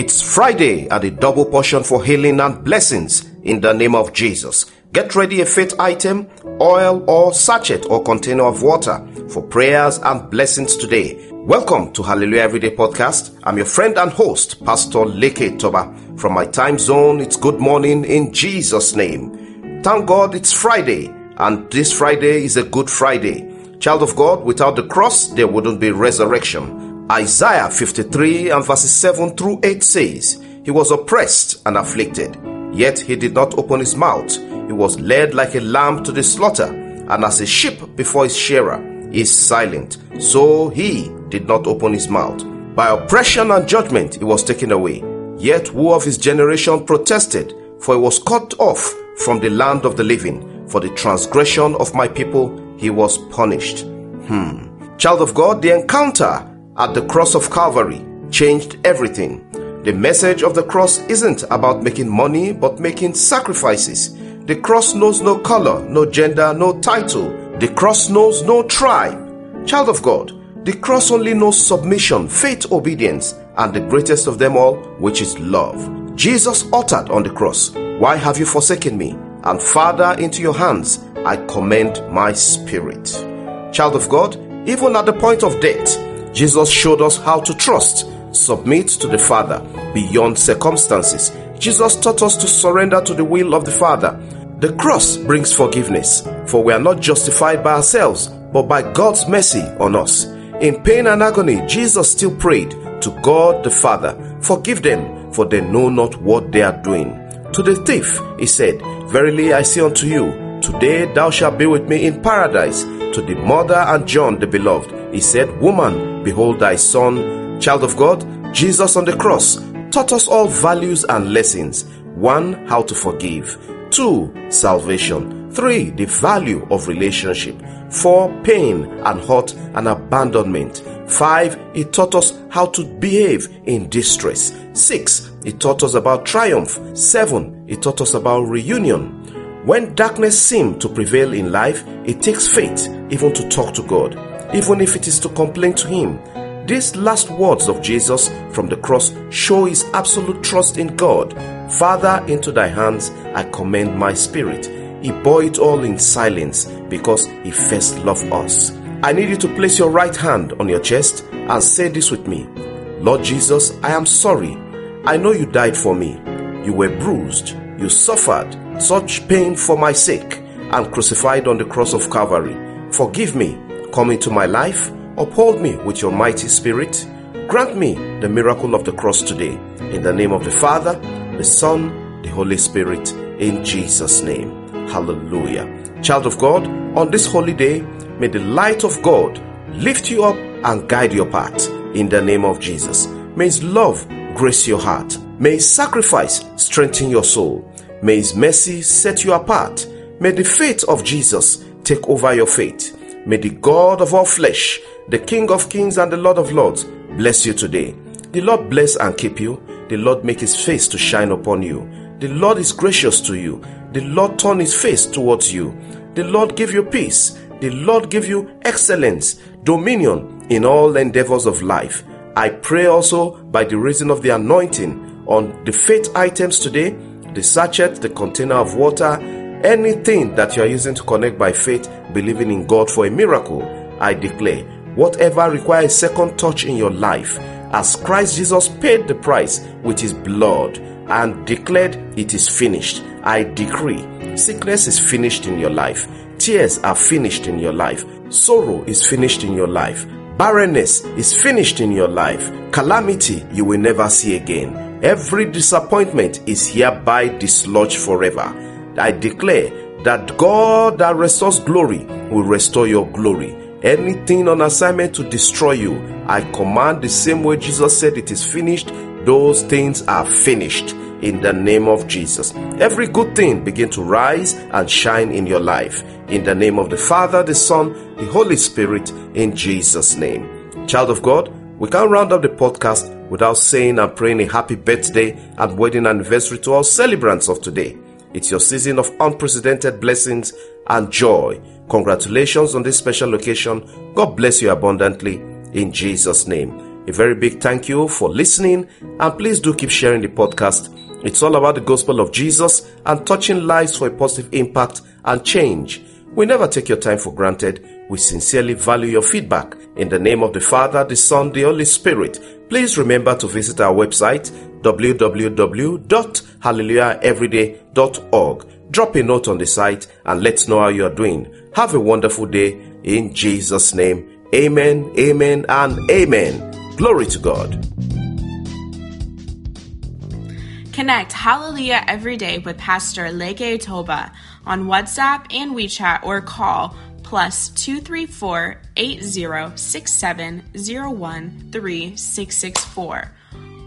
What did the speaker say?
It's Friday and a double portion for healing and blessings in the name of Jesus. Get ready a faith item, oil or sachet or container of water for prayers and blessings today. Welcome to Hallelujah Everyday Podcast. I'm your friend and host, Pastor Leke Toba. From my time zone, it's good morning in Jesus' name. Thank God it's Friday, and this Friday is a good Friday. Child of God, without the cross, there wouldn't be resurrection. Isaiah 53 and verses 7 through 8 says, He was oppressed and afflicted, yet he did not open his mouth. He was led like a lamb to the slaughter, and as a sheep before his shearer is silent, so he did not open his mouth. By oppression and judgment he was taken away. Yet who of his generation protested? For he was cut off from the land of the living. For the transgression of my people he was punished. Hmm. Child of God, the encounter at the cross of Calvary changed everything. The message of the cross isn't about making money, but making sacrifices. The cross knows no color, no gender, no title. The cross knows no tribe. Child of God, the cross only knows submission, faith, obedience, and the greatest of them all, which is love. Jesus uttered on the cross, Why have you forsaken me? And Father, into your hands I commend my spirit. Child of God, even at the point of death, Jesus showed us how to trust, submit to the Father beyond circumstances. Jesus taught us to surrender to the will of the Father. The cross brings forgiveness, for we are not justified by ourselves, but by God's mercy on us. In pain and agony, Jesus still prayed to God the Father, Forgive them, for they know not what they are doing. To the thief, he said, Verily I say unto you, Today thou shalt be with me in paradise. To the mother and John the beloved, he said, Woman, behold thy son. Child of God, Jesus on the cross taught us all values and lessons. One, how to forgive. Two, salvation. Three, the value of relationship. Four, pain and hurt and abandonment. Five, it taught us how to behave in distress. Six, it taught us about triumph. Seven, it taught us about reunion. When darkness seems to prevail in life, it takes faith even to talk to God, even if it is to complain to Him. These last words of Jesus from the cross show his absolute trust in God. Father, into thy hands I commend my spirit. He bore it all in silence because he first loved us. I need you to place your right hand on your chest and say this with me Lord Jesus, I am sorry. I know you died for me. You were bruised. You suffered such pain for my sake and crucified on the cross of Calvary. Forgive me. Come into my life. Uphold me with your mighty spirit. Grant me the miracle of the cross today. In the name of the Father, the Son, the Holy Spirit, in Jesus' name. Hallelujah. Child of God, on this holy day, may the light of God lift you up and guide your path in the name of Jesus. May His love grace your heart. May His sacrifice strengthen your soul. May His mercy set you apart. May the faith of Jesus take over your faith. May the God of all flesh, the King of kings and the Lord of lords, bless you today. The Lord bless and keep you. The Lord make his face to shine upon you. The Lord is gracious to you. The Lord turn his face towards you. The Lord give you peace. The Lord give you excellence, dominion in all endeavors of life. I pray also by the reason of the anointing on the faith items today, the sachet, the container of water, anything that you are using to connect by faith, believing in God for a miracle. I declare, whatever requires second touch in your life, as Christ Jesus paid the price with his blood and declared it is finished, I decree sickness is finished in your life, tears are finished in your life, sorrow is finished in your life, barrenness is finished in your life, calamity you will never see again. Every disappointment is hereby dislodged forever. I declare that God that restores glory will restore your glory. Anything on assignment to destroy you, I command the same way Jesus said it is finished, those things are finished in the name of Jesus. Every good thing begin to rise and shine in your life. In the name of the Father, the Son, the Holy Spirit, in Jesus' name. Child of God, we can't round up the podcast without saying and praying a happy birthday and wedding anniversary to all celebrants of today. It's your season of unprecedented blessings and joy. Congratulations on this special occasion. God bless you abundantly in Jesus' name. A very big thank you for listening and please do keep sharing the podcast. It's all about the gospel of Jesus and touching lives for a positive impact and change. We never take your time for granted. We sincerely value your feedback. In the name of the Father, the Son, the Holy Spirit, please remember to visit our website www.hallelujaheveryday.org. Drop a note on the site and let's know how you are doing. Have a wonderful day in Jesus' name. Amen, amen, and amen. Glory to God. Connect Hallelujah every day with Pastor Leke Toba on WhatsApp and WeChat or call plus 234 8067 013